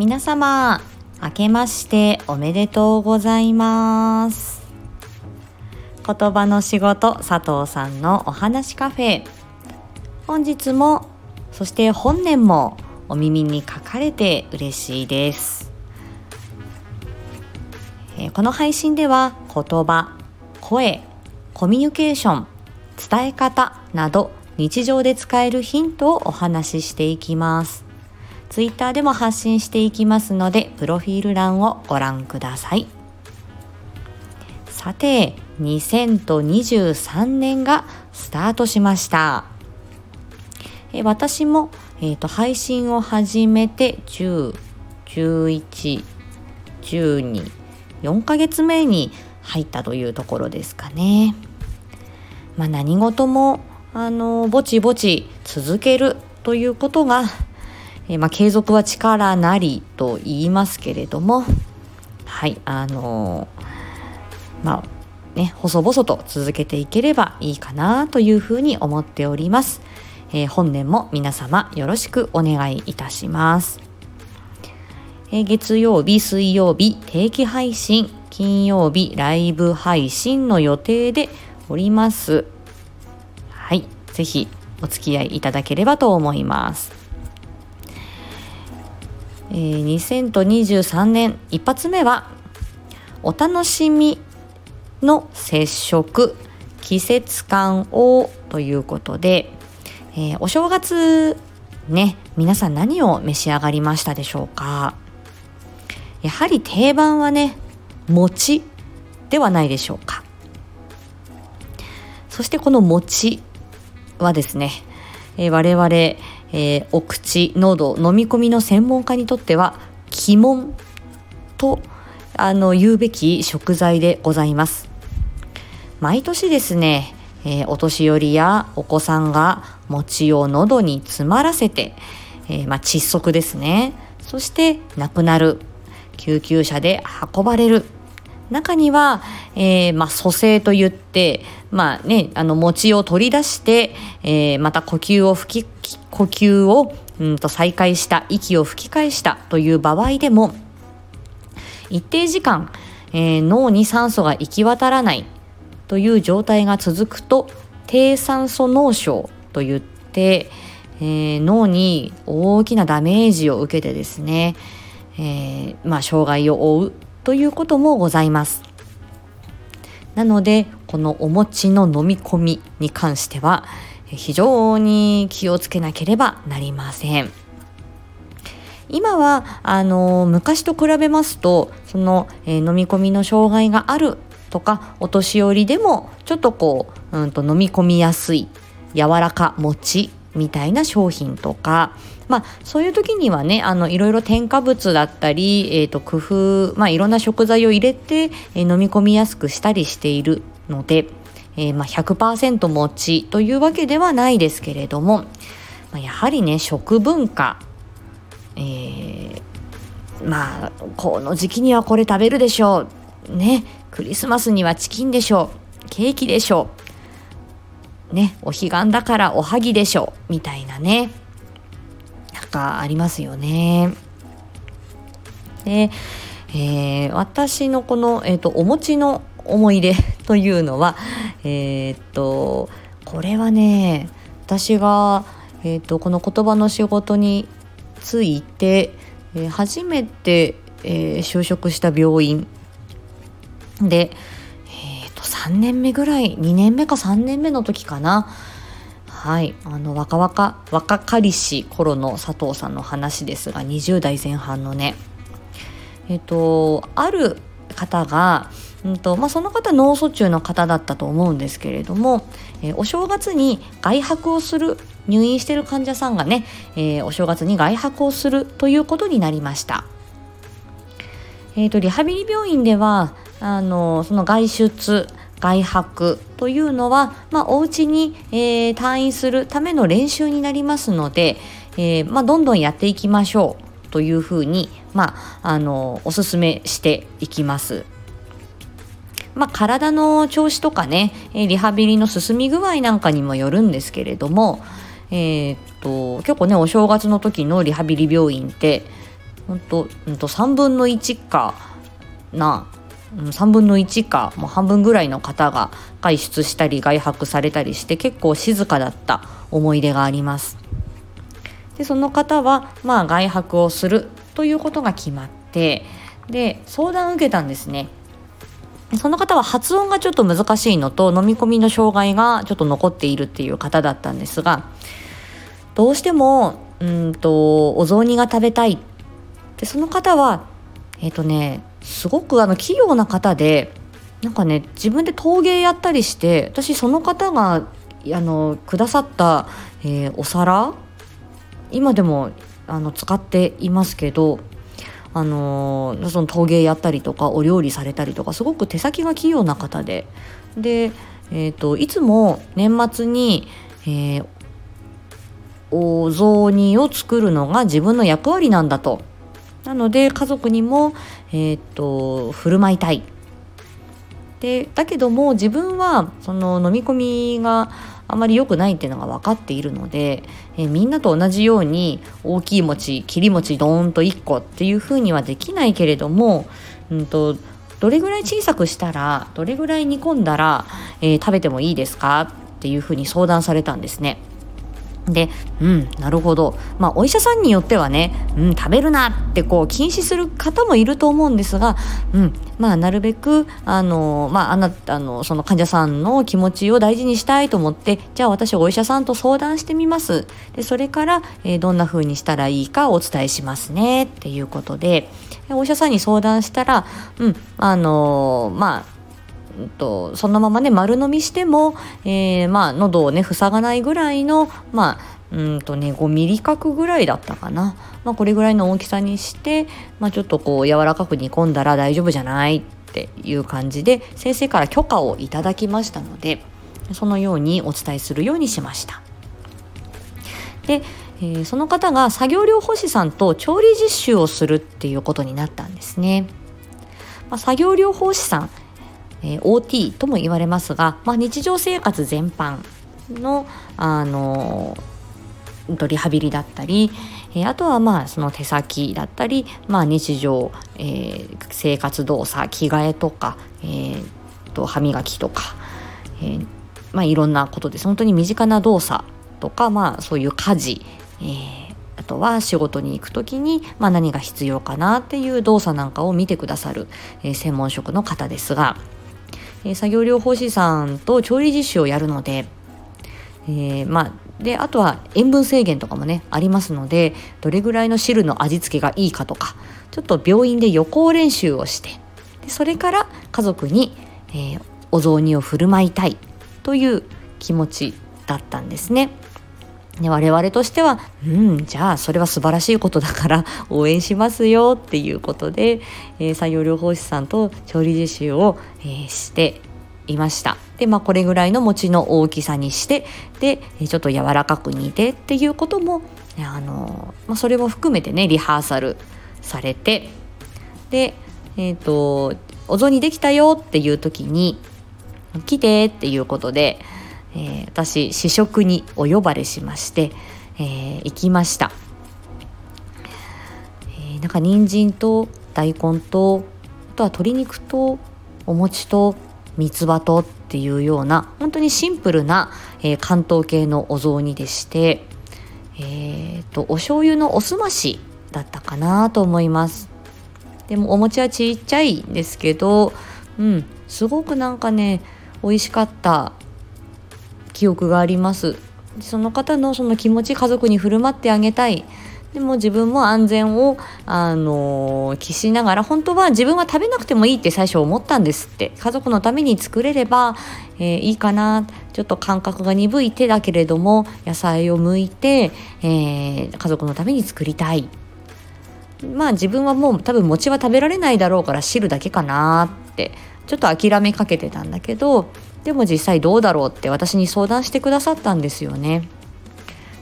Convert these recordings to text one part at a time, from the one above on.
皆様明けましておめでとうございます。言葉の仕事佐藤さんのお話カフェ。本日もそして本年もお耳に書かれて嬉しいです。この配信では言葉声コミュニケーション伝え方など日常で使えるヒントをお話ししていきます。ツイッターでも発信していきますので、プロフィール欄をご覧ください。さて、2023年がスタートしました。え私も、えーと、配信を始めて10、11、12、4ヶ月目に入ったというところですかね。まあ、何事もあのぼちぼち続けるということがえー、まあ、継続は力なりと言いますけれども、はい、あのー、まあ、ね、細々と続けていければいいかなというふうに思っております。えー、本年も皆様よろしくお願いいたします。え月曜日、水曜日定期配信、金曜日ライブ配信の予定でおります。はい、ぜひお付き合いいただければと思います。えー、2023年一発目はお楽しみの接触季節感をということで、えー、お正月ね皆さん何を召し上がりましたでしょうか？やはり定番はね餅ではないでしょうか。そしてこの餅はですね、え、我々えー、お口喉飲み込みの専門家にとっては鬼門とあの言うべき食材でございます。毎年ですね、えー、お年寄りやお子さんが餅を喉に詰まらせて、えー、まあ、窒息ですね。そして亡くなる救急車で運ばれる。中には、えー、まあ、蘇生といって、まあね、あの、餅を取り出して、えー、また呼吸を吹き、呼吸を、うんと再開した、息を吹き返したという場合でも、一定時間、えー、脳に酸素が行き渡らないという状態が続くと、低酸素脳症といって、えー、脳に大きなダメージを受けてですね、えー、まあ、障害を負うということもございます。なのでこのお餅の飲み込みに関しては非常に気をつけなければなりません。今はあの昔と比べますとその、えー、飲み込みの障害があるとかお年寄りでもちょっとこう、うん、と飲み込みやすい柔らか餅みたいな商品とか、まあ、そういう時にはねあのいろいろ添加物だったり、えーと、工夫、まあ、いろんな食材を入れて、え、飲み込みやすくしたりしているので、えー、まあ、100%餅というわけではないですけれども、まあ、やはりね食文化、えー、まあこの時期にはこれ食べるでしょう。ねクリスマスにはチキンでしょう。ケーキでしょう。ね、お彼岸だからおはぎでしょ、みたいなね、なんかありますよね。で、えー、私のこの、えーと、お餅の思い出 というのは、えっ、と、これはね、私が、えーと、この言葉の仕事について、えー、初めて、えー、就職した病院で、3年目ぐらい2年目か3年目の時かな。はい。あの若々若かりし頃の佐藤さんの話ですが20代前半のね。えっとある方がうんとまあ、その方脳卒中の方だったと思うんですけれども、え、お正月に外泊をする入院している患者さんがね、えー、お正月に外泊をするということになりました。えーとリハビリ病院ではあのその外出外泊というのは、まあ、お家に、えー、退院するための練習になりますので、えー、まあ、どんどんやっていきましょうというふうに、まあ、あのおすすめしていきます。まあ、体の調子とかねリハビリの進み具合なんかにもよるんですけれども、えー、っと結構ねお正月の時のリハビリ病院って本当うんと3分の1かな3分の1かもう半分ぐらいの方が外出したり外泊されたりして結構静かだった思い出があります。でその方はまあ外泊をするということが決まってで相談を受けたんですね。その方は発音がちょっと難しいのと飲み込みの障害がちょっと残っているっていう方だったんですがどうしてもうんとお雑煮が食べたい。でその方はえっ、ー、とねすごくあの器用な方でなんかね自分で陶芸やったりして私その方があのくださった、えー、お皿今でもあの使っていますけどあのー、その陶芸やったりとかお料理されたりとかすごく手先が器用な方で。で、えーと、いつも年末に、えー、お雑煮を作るのが自分の役割なんだと。なので家族にも、えーと、振る舞いたいでだけども自分はその飲み込みがあまり良くないっていうのが分かっているので、えー、みんなと同じように大きい餅切り餅ドーンと1個っていうふうにはできないけれども、うんと、どれぐらい小さくしたらどれぐらい煮込んだら、えー、食べてもいいですかっていうふうに相談されたんですね。で、うん、なるほど。まあ、お医者さんによってはね、うん、食べるなってこう禁止する方もいると思うんですが、うん、まあ、なるべく、あの、まあ、あなたの、その患者さんの気持ちを大事にしたいと思って、じゃあ私お医者さんと相談してみます。で、それから、えー、どんな風にしたらいいかお伝えしますね、っていうことで、お医者さんに相談したら、うん、あのまあ、とそのままね丸飲みしても、えー、まあ喉をね塞がないぐらいのまあうんとね5ミリ角ぐらいだったかな、まあ、これぐらいの大きさにして、まあ、ちょっとこう柔らかく煮込んだら大丈夫じゃないっていう感じで先生から許可をいただきましたのでそのようにお伝えするようにしました。で、えー、その方が作業療法士さんと調理実習をするっていうことになったんですね。まあ、作業療法士さんえー、OT とも言われますが、まあ、日常生活全般の、あのリハビリだったり、えー、あとはまあその手先だったり、まあ、日常、えー、生活動作着替えとか、えー、と歯磨きとか、えーまあ、いろんなことです本当に身近な動作とか、まあ、そういう家事、えー、あとは仕事に行く時に、まあ、何が必要かなっていう動作なんかを見てくださる、えー、専門職の方ですが。え、作業療法士さんと調理実習をやるので、えー、まあ、であとは塩分制限とかもねありますのでどれぐらいの汁の味付けがいいかとかちょっと病院で予行練習をしてでそれから家族に、えー、お雑煮を振る舞いたいという気持ちだったんですね。で我々としてはうんじゃあそれは素晴らしいことだから 応援しますよっていうことで、えー、作業療法士さんと調理実習を、えー、していました。でまあこれぐらいの餅の大きさにしてでちょっと柔らかく煮てっていうこともあの、まあ、それも含めてねリハーサルされてでえ、ー、とお雑煮できたよっていう時に来てっていうことでえー、私試食にお呼ばれしまして、えー、行きました、えー、なんか人参と大根とあとは鶏肉とお餅と三つ葉とっていうような本当にシンプルな、えー、関東系のお雑煮でしてえーと、お醤油のおすましだったかなと思います。でもお餅はちっちゃいんですけどうんすごくなんかね美味しかった記憶があります。その方のその気持ち家族に振る舞ってあげたい。でも自分も安全を、あの期しながら本当は自分は食べなくてもいいって最初思ったんですって。家族のために作れれば、えー、いいかな。ちょっと感覚が鈍い手だけれども野菜を剥いて、えー、家族のために作りたい。まあ自分はもう多分餅は食べられないだろうから汁だけかなって。ちょっと諦めかけてたんだけどでも実際どうだろうって私に相談してくださったんですよね。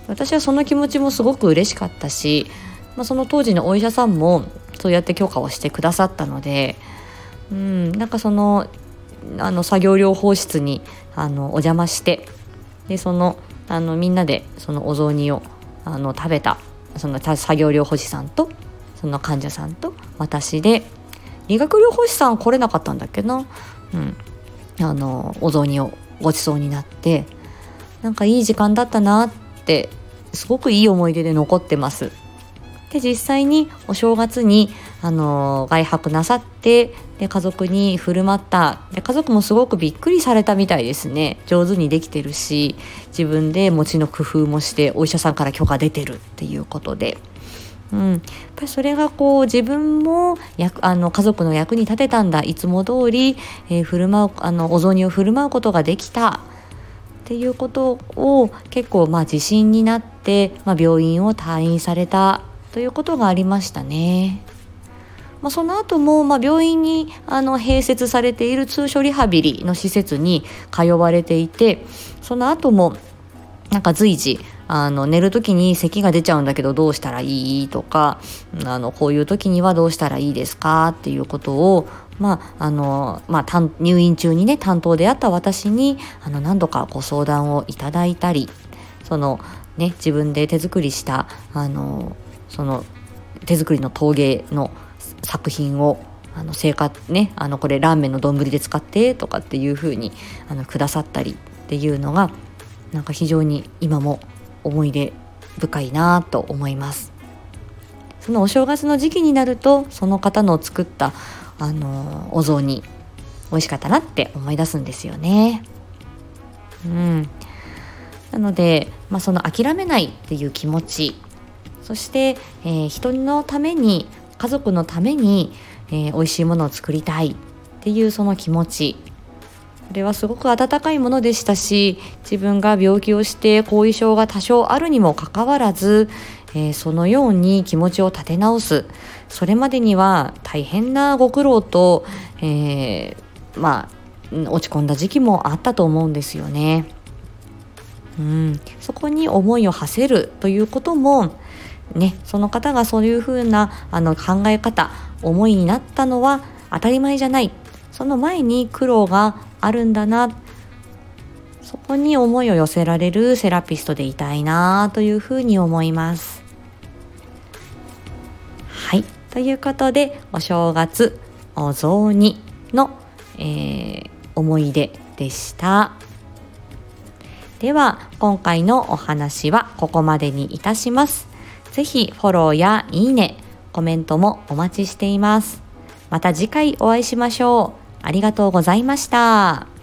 私はその気持ちもすごく嬉しかったし、まあ、その当時のお医者さんもそうやって許可をしてくださったので、うん、なんかそのあの作業療法室にあのお邪魔してでそのあのみんなでそのお雑煮をあの食べたその作業療法士さんとその患者さんと私で理学療法士さん来れなかったんだっけな、うん、あのお雑煮をごちそうになってなんかいい時間だったなってすごくいい思い出で残ってます。で実際にお正月にあの外泊なさってで家族に振る舞ったで家族もすごくびっくりされたみたいですね上手にできてるし自分で餅の工夫もしてお医者さんから許可出てるっていうことで。うん、やっぱりそれがこう自分も役あの家族の役に立てたんだ。いつも通り、えー、振る舞うあのお雑煮を振る舞うことができた。っていうことを結構まあ自信になって、まあ、病院を退院された。ということがありましたね。まあ、その後も、まあ、病院にあの併設されている通所リハビリの施設に通われていてその後もなんか随時あの寝る時に咳が出ちゃうんだけどどうしたらいいとかあのこういう時にはどうしたらいいですか？っていうことをまああのまあ、入院中にね担当であった私にあの何度かご相談をいただいたりそのね自分で手作りしたあのその手作りの陶芸の作品をあの生活ねあのこれラーメンの丼で使ってとかっていう風にあにくださったりっていうのがなんか非常に今も思い出深いなと思います。そのお正月の時期になるとその方の作ったあのお雑煮美味しかったなって思い出すんですよね。うん。なので、まあ、その諦めないっていう気持ちそして、えー、人のために家族のために、えー、美味しいものを作りたいっていうその気持ちこれはすごく温かいものでしたし自分が病気をして後遺症が多少あるにもかかわらず、えー、そのように気持ちを立て直す。それまでには大変なご苦労と、えー、まあ落ち込んだ時期もあったと思うんですよね。うん、そこに思いを馳せるということもね、その方がそういうふうなあの考え方思いになったのは当たり前じゃない。その前に苦労があるんだなそこに思いを寄せられるセラピストでいたいなというふうに思います。はいということでお正月お雑煮の、えー、思い出でした。では今回のお話はここまでにいたします。ぜひフォローやいいね、コメントもお待ちしています。また次回お会いしましょう。ありがとうございました。